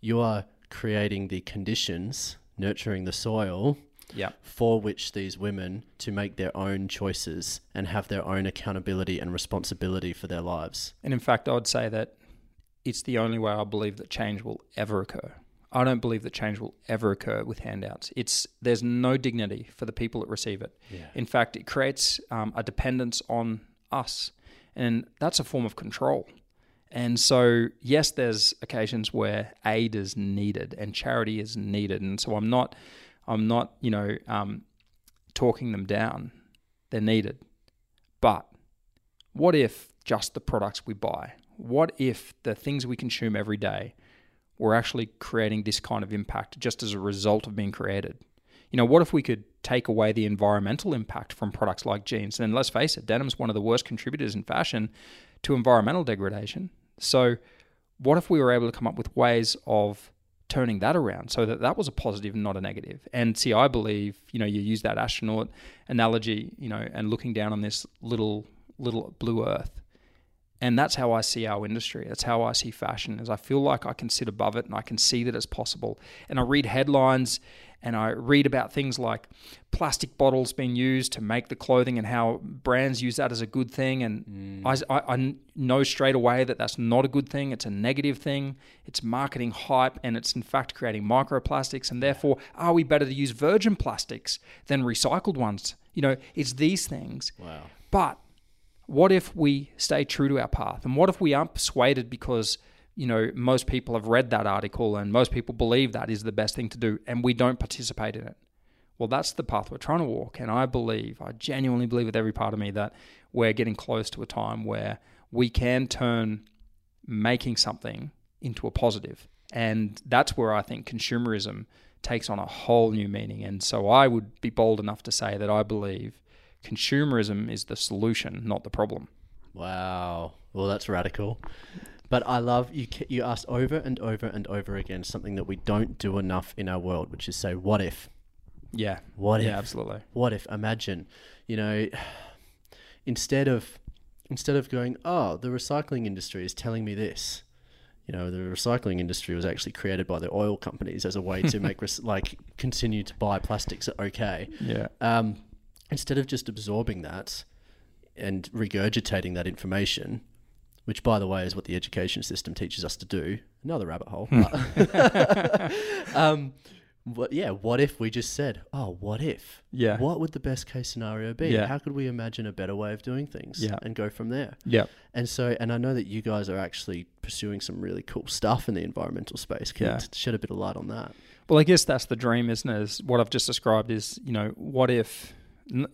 You are creating the conditions, nurturing the soil Yeah. for which these women to make their own choices and have their own accountability and responsibility for their lives. And in fact, I would say that it's the only way I believe that change will ever occur. I don't believe that change will ever occur with handouts. It's there's no dignity for the people that receive it. Yeah. In fact, it creates um, a dependence on us, and that's a form of control. And so, yes, there's occasions where aid is needed and charity is needed, and so I'm not, I'm not, you know, um, talking them down. They're needed, but what if just the products we buy? What if the things we consume every day were actually creating this kind of impact just as a result of being created? You know, what if we could take away the environmental impact from products like jeans? And let's face it, denim's one of the worst contributors in fashion to environmental degradation. So, what if we were able to come up with ways of turning that around so that that was a positive and not a negative? And see, I believe, you know, you use that astronaut analogy, you know, and looking down on this little little blue earth. And that's how I see our industry. That's how I see fashion. Is I feel like I can sit above it and I can see that it's possible. And I read headlines and I read about things like plastic bottles being used to make the clothing and how brands use that as a good thing. And mm. I, I, I know straight away that that's not a good thing. It's a negative thing. It's marketing hype and it's in fact creating microplastics. And therefore, are we better to use virgin plastics than recycled ones? You know, it's these things. Wow. But what if we stay true to our path? And what if we aren't persuaded because, you know, most people have read that article and most people believe that is the best thing to do and we don't participate in it? Well, that's the path we're trying to walk. And I believe, I genuinely believe with every part of me that we're getting close to a time where we can turn making something into a positive. And that's where I think consumerism takes on a whole new meaning. And so I would be bold enough to say that I believe consumerism is the solution, not the problem. Wow. Well, that's radical. But I love you. You asked over and over and over again something that we don't do enough in our world, which is say, "What if? Yeah. What yeah, if? absolutely. What if? Imagine, you know, instead of instead of going, oh, the recycling industry is telling me this. You know, the recycling industry was actually created by the oil companies as a way to make like continue to buy plastics are okay. Yeah. Um, instead of just absorbing that and regurgitating that information, which by the way is what the education system teaches us to do, another rabbit hole. but- um, what, yeah, what if we just said, oh, what if? Yeah. What would the best case scenario be? Yeah. How could we imagine a better way of doing things? Yeah. And go from there. Yeah. And so, and I know that you guys are actually pursuing some really cool stuff in the environmental space. Can Yeah. you shed a bit of light on that? Well, I guess that's the dream, isn't it? Is what I've just described is, you know, what if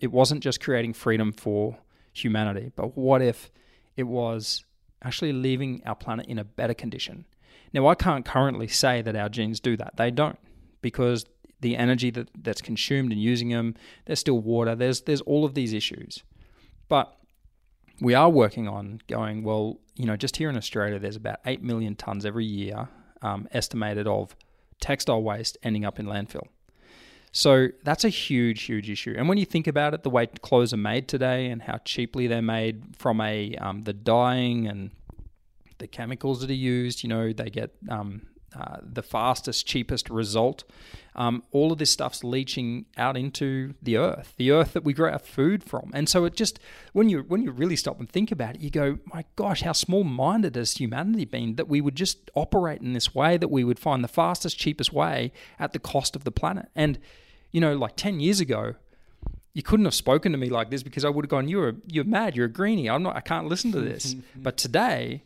it wasn't just creating freedom for humanity, but what if it was actually leaving our planet in a better condition? Now, I can't currently say that our jeans do that. They don't, because the energy that, that's consumed in using them, there's still water, there's there's all of these issues. But we are working on going, well, you know, just here in Australia, there's about 8 million tonnes every year um, estimated of textile waste ending up in landfill. So that's a huge, huge issue. And when you think about it, the way clothes are made today and how cheaply they're made from a um, the dyeing and the chemicals that are used, you know, they get um, uh, the fastest, cheapest result. Um, all of this stuff's leaching out into the earth, the earth that we grow our food from. And so it just when you when you really stop and think about it, you go, my gosh, how small-minded has humanity been that we would just operate in this way, that we would find the fastest, cheapest way at the cost of the planet. And you know, like ten years ago, you couldn't have spoken to me like this because I would have gone, "You're you're mad. You're a greenie. I'm not. I can't listen to this." but today,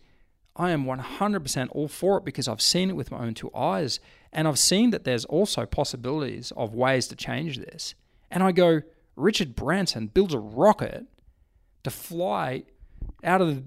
I am 100% all for it because I've seen it with my own two eyes, and I've seen that there's also possibilities of ways to change this. And I go, Richard Branson builds a rocket to fly out of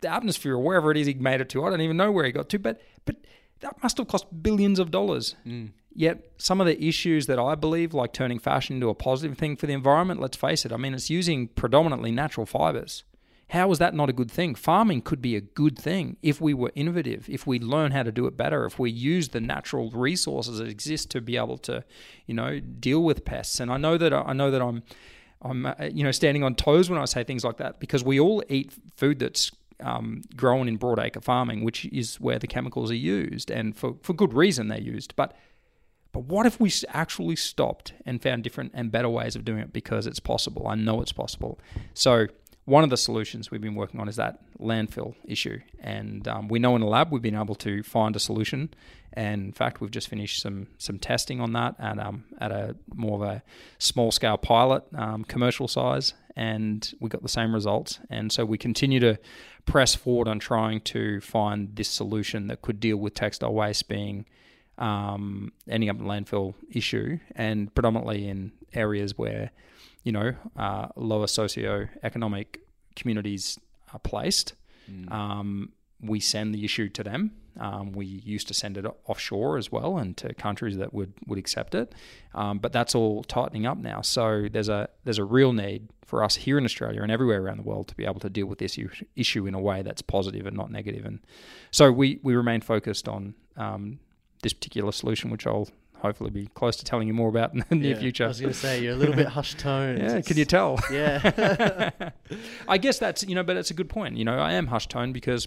the atmosphere or wherever it is he made it to. I don't even know where he got to, but but that must have cost billions of dollars. Mm. Yet some of the issues that I believe, like turning fashion into a positive thing for the environment, let's face it, I mean, it's using predominantly natural fibers. How is that not a good thing? Farming could be a good thing if we were innovative, if we learn how to do it better, if we use the natural resources that exist to be able to, you know, deal with pests. And I know that I know that I'm, I'm, uh, you know, standing on toes when I say things like that because we all eat food that's um, grown in broadacre farming, which is where the chemicals are used, and for for good reason they're used. But but what if we actually stopped and found different and better ways of doing it because it's possible? I know it's possible. So, one of the solutions we've been working on is that landfill issue. And um, we know in the lab we've been able to find a solution. And in fact, we've just finished some some testing on that at, um, at a more of a small scale pilot, um, commercial size. And we got the same results. And so we continue to press forward on trying to find this solution that could deal with textile waste being ending up in landfill issue, and predominantly in areas where you know uh, lower socio-economic communities are placed. Um, we send the issue to them. Um, we used to send it offshore as well, and to countries that would, would accept it. Um, but that's all tightening up now. So there's a there's a real need for us here in Australia and everywhere around the world to be able to deal with this issue, issue in a way that's positive and not negative. And so we we remain focused on um, this particular solution, which I'll hopefully be close to telling you more about in the near future. I was going to say, you're a little bit hushed tones. Yeah, can you tell? Yeah. I guess that's you know, but it's a good point. You know, I am hushed tone because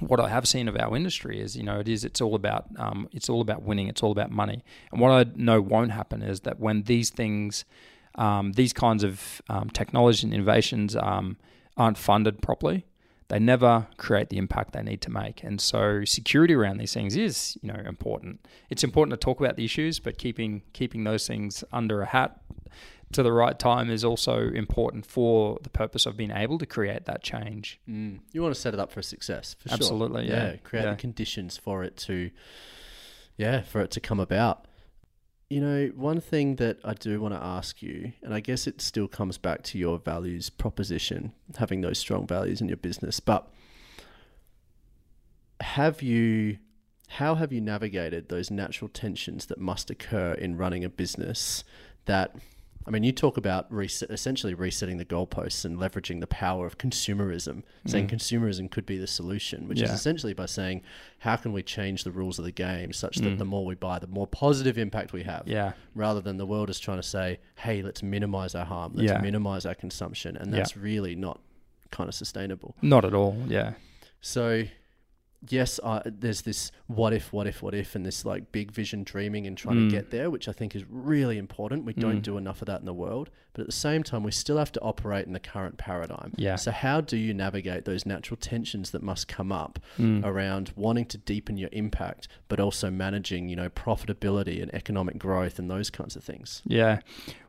what I have seen of our industry is, you know, it is it's all about um, it's all about winning. It's all about money. And what I know won't happen is that when these things, um, these kinds of um, technology and innovations um, aren't funded properly, they never create the impact they need to make. And so security around these things is, you know, important. It's important to talk about the issues, but keeping keeping those things under a hat to the right time is also important for the purpose of being able to create that change. Mm. You want to set it up for success, for sure. Absolutely, yeah. create Yeah. the conditions for it to, yeah, for it to come about. You know, one thing that I do want to ask you, and I guess it still comes back to your values proposition, having those strong values in your business, but have you, how have you navigated those natural tensions that must occur in running a business that I mean, you talk about reset, essentially resetting the goalposts and leveraging the power of consumerism, saying mm. consumerism could be the solution, which is essentially by saying, how can we change the rules of the game such that mm. the more we buy, the more positive impact we have, Yeah. rather than the world is trying to say, hey, let's minimize our harm, let's Yeah. minimize our consumption. And Yeah. that's really not kind of sustainable. Not at all. Yeah. So, yes, uh, there's this what if, what if, what if, and this like big vision dreaming and trying Mm. to get there, which I think is really important. We don't Mm. do enough of that in the world, but at the same time, we still have to operate in the current paradigm. Yeah. So how do you navigate those natural tensions that must come up Mm. around wanting to deepen your impact, but also managing, you know, profitability and economic growth and those kinds of things? Yeah,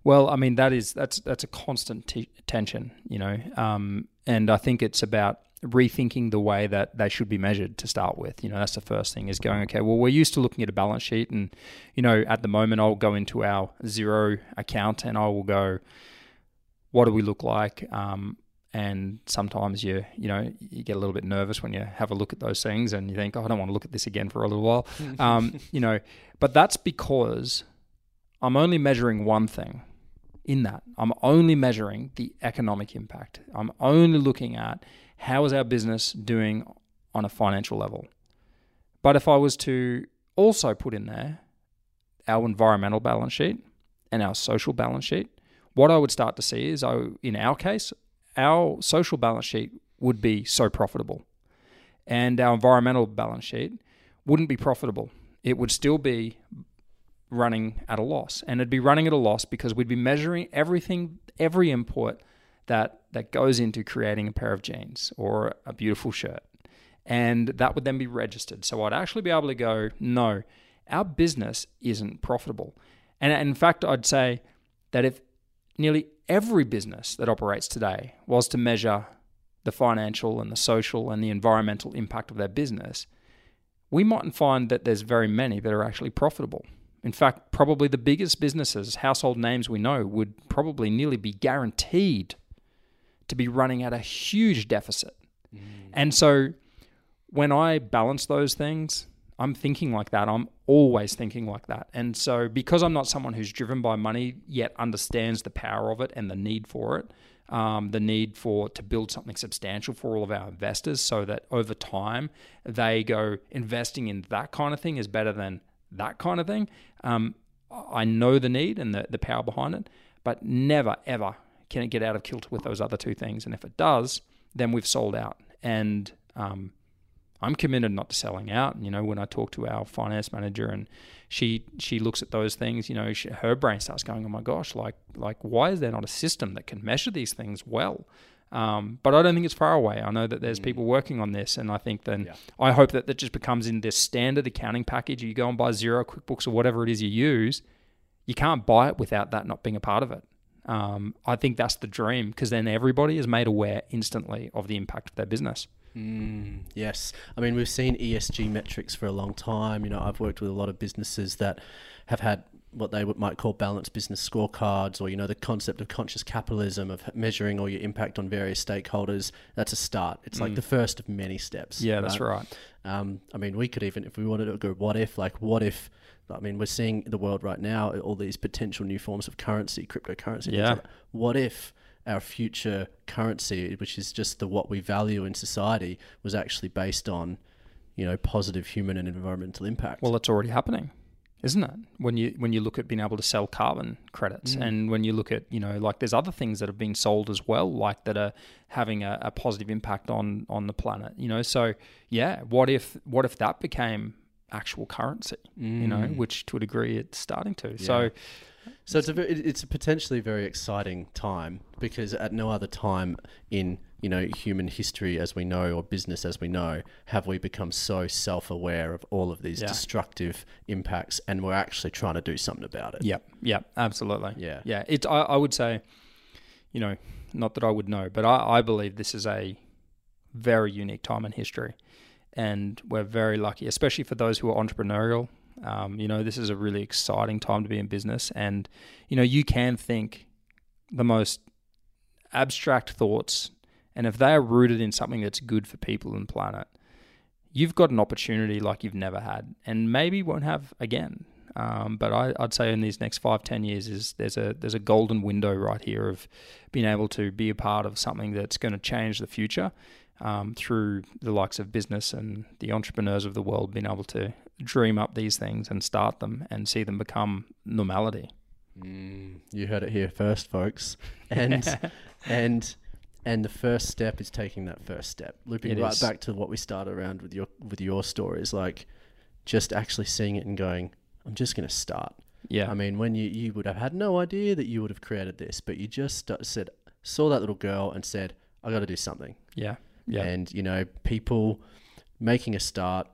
well, I mean that is that's that's a constant t- tension, you know, um, and I think it's about rethinking the way that they should be measured to start with. You know, that's the first thing is going okay. Well, we're used to looking at a balance sheet, and you know, at the moment, I'll go into our Xero account and I will go, what do we look like? Um, and sometimes you you know you get a little bit nervous when you have a look at those things and you think oh, I don't want to look at this again for a little while um, you know but that's because I'm only measuring one thing in that I'm only measuring the economic impact I'm only looking at how is our business doing on a financial level but if I was to also put in there our environmental balance sheet and our social balance sheet what I would start to see is I, in our case our social balance sheet would be so profitable and our environmental balance sheet wouldn't be profitable. It would still be running at a loss. And it'd be running at a loss because we'd be measuring everything, every input that that goes into creating a pair of jeans or a beautiful shirt. And that would then be registered. So I'd actually be able to go, no, our business isn't profitable. And in fact, I'd say that if nearly every business that operates today was to measure the financial and the social and the environmental impact of their business, we mightn't find that there's very many that are actually profitable. In fact, probably the biggest businesses, household names we know, would probably nearly be guaranteed to be running at a huge deficit. And so when I balance those things, I'm thinking like that. I'm always thinking like that. And so because I'm not someone who's driven by money yet understands the power of it and the need for it, um, the need for to build something substantial for all of our investors so that over time they go investing in that kind of thing is better than that kind of thing. Um, I know the need and the, the power behind it, but never ever can it get out of kilter with those other two things. And if it does, then we've sold out. And um, I'm committed not to selling out. And, you know, when I talk to our finance manager and she she looks at those things, you know, she, her brain starts going, "Oh my gosh, like like why is there not a system that can measure these things well?" Um, but I don't think it's far away. I know that there's people working on this, and I think then Yeah. I hope that that just becomes in this standard accounting package. You go and buy Xero, QuickBooks, or whatever it is you use. You can't buy it without that not being a part of it. Um, I think that's the dream because then everybody is made aware instantly of the impact of their business. Mm, yes. I mean, we've seen ESG metrics for a long time. You know, I've worked with a lot of businesses that have had what they might call balanced business scorecards or, you know, the concept of conscious capitalism, of measuring all your impact on various stakeholders. That's a start. It's like the first of many steps. Yeah, that's right. Um, I mean, we could even, if we wanted to go, what if, like, what if, I mean, we're seeing the world right now, all these potential new forms of currency, cryptocurrency. Yeah. like. What if our future currency, which is just the what we value in society, was actually based on, you know, positive human and environmental impact? Well, it's already happening, isn't it? When you when you look at being able to sell carbon credits, mm. and when you look at you know like there's other things that have been sold as well, like that are having a, a positive impact on on the planet. You know, so yeah, what if what if that became actual currency? You know, mm. which to a degree it's starting to. So So it's a ve- it- it's a potentially very exciting time because at no other time in you know human history as we know or business as we know have we become so self-aware of all of these Yeah. destructive impacts and we're actually trying to do something about it. Yep, yep, absolutely. Yeah. yeah. It's I, I would say, you know, not that I would know, but I, I believe this is a very unique time in history, and we're very lucky, especially for those who are entrepreneurial. Um, you know, this is a really exciting time to be in business, and you know, you can think the most abstract thoughts, and if they are rooted in something that's good for people and planet, you've got an opportunity like you've never had, and maybe won't have again. Um, but I, I'd say in these next five, ten years, is there's a there's a golden window right here of being able to be a part of something that's going to change the future um, through the likes of business and the entrepreneurs of the world being able to dream up these things and start them and see them become normality. You heard it here first, folks. And and And the first step is taking that first step. Looping It right is. back to what we started around with your with your stories, like just actually seeing it and going, I'm just going to start. Yeah. I mean, when you you would have had no idea that you would have created this, but you just st- said saw that little girl and said, I got to do something. yeah. Yeah. And you know, people making a start,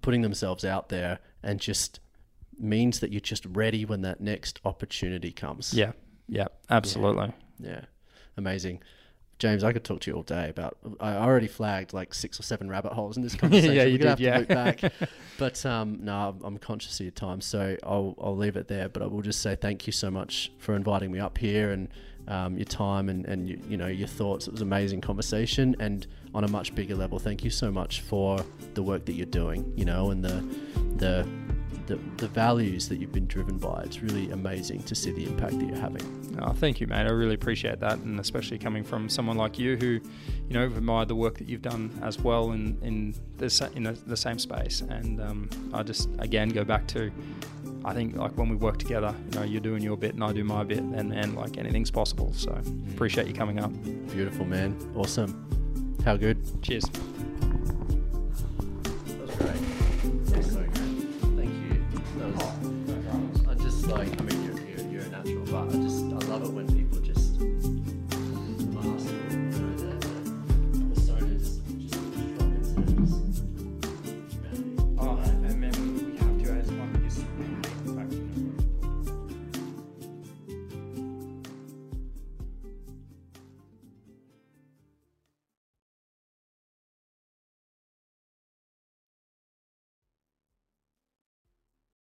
putting themselves out there, and just means that you're just ready when that next opportunity comes. yeah. Yeah. Absolutely. Yeah. Amazing. James, I could talk to you all day about. I already flagged like six or seven rabbit holes in this conversation. Yeah, you We're gonna did, have to yeah. loop back. But um, no, I'm- I'm conscious of your time, so I'll I'll leave it there. But I will just say thank you so much for inviting me up here and um, your time and and you, you know your thoughts. It was an amazing conversation, and on a much bigger level, thank you so much for the work that you're doing. You know, and the the the, the values that you've been driven by. It's really amazing to see the impact that you're having. Oh, thank you, mate. I really appreciate that, and especially coming from someone like you, who, you know, admired the work that you've done as well in in the in the, the same space. And um, I just again go back to, I think like when we work together, you know, you're doing your bit and I do my bit, and and like anything's possible. So appreciate you coming up. Beautiful, man. Awesome. How good. Cheers. like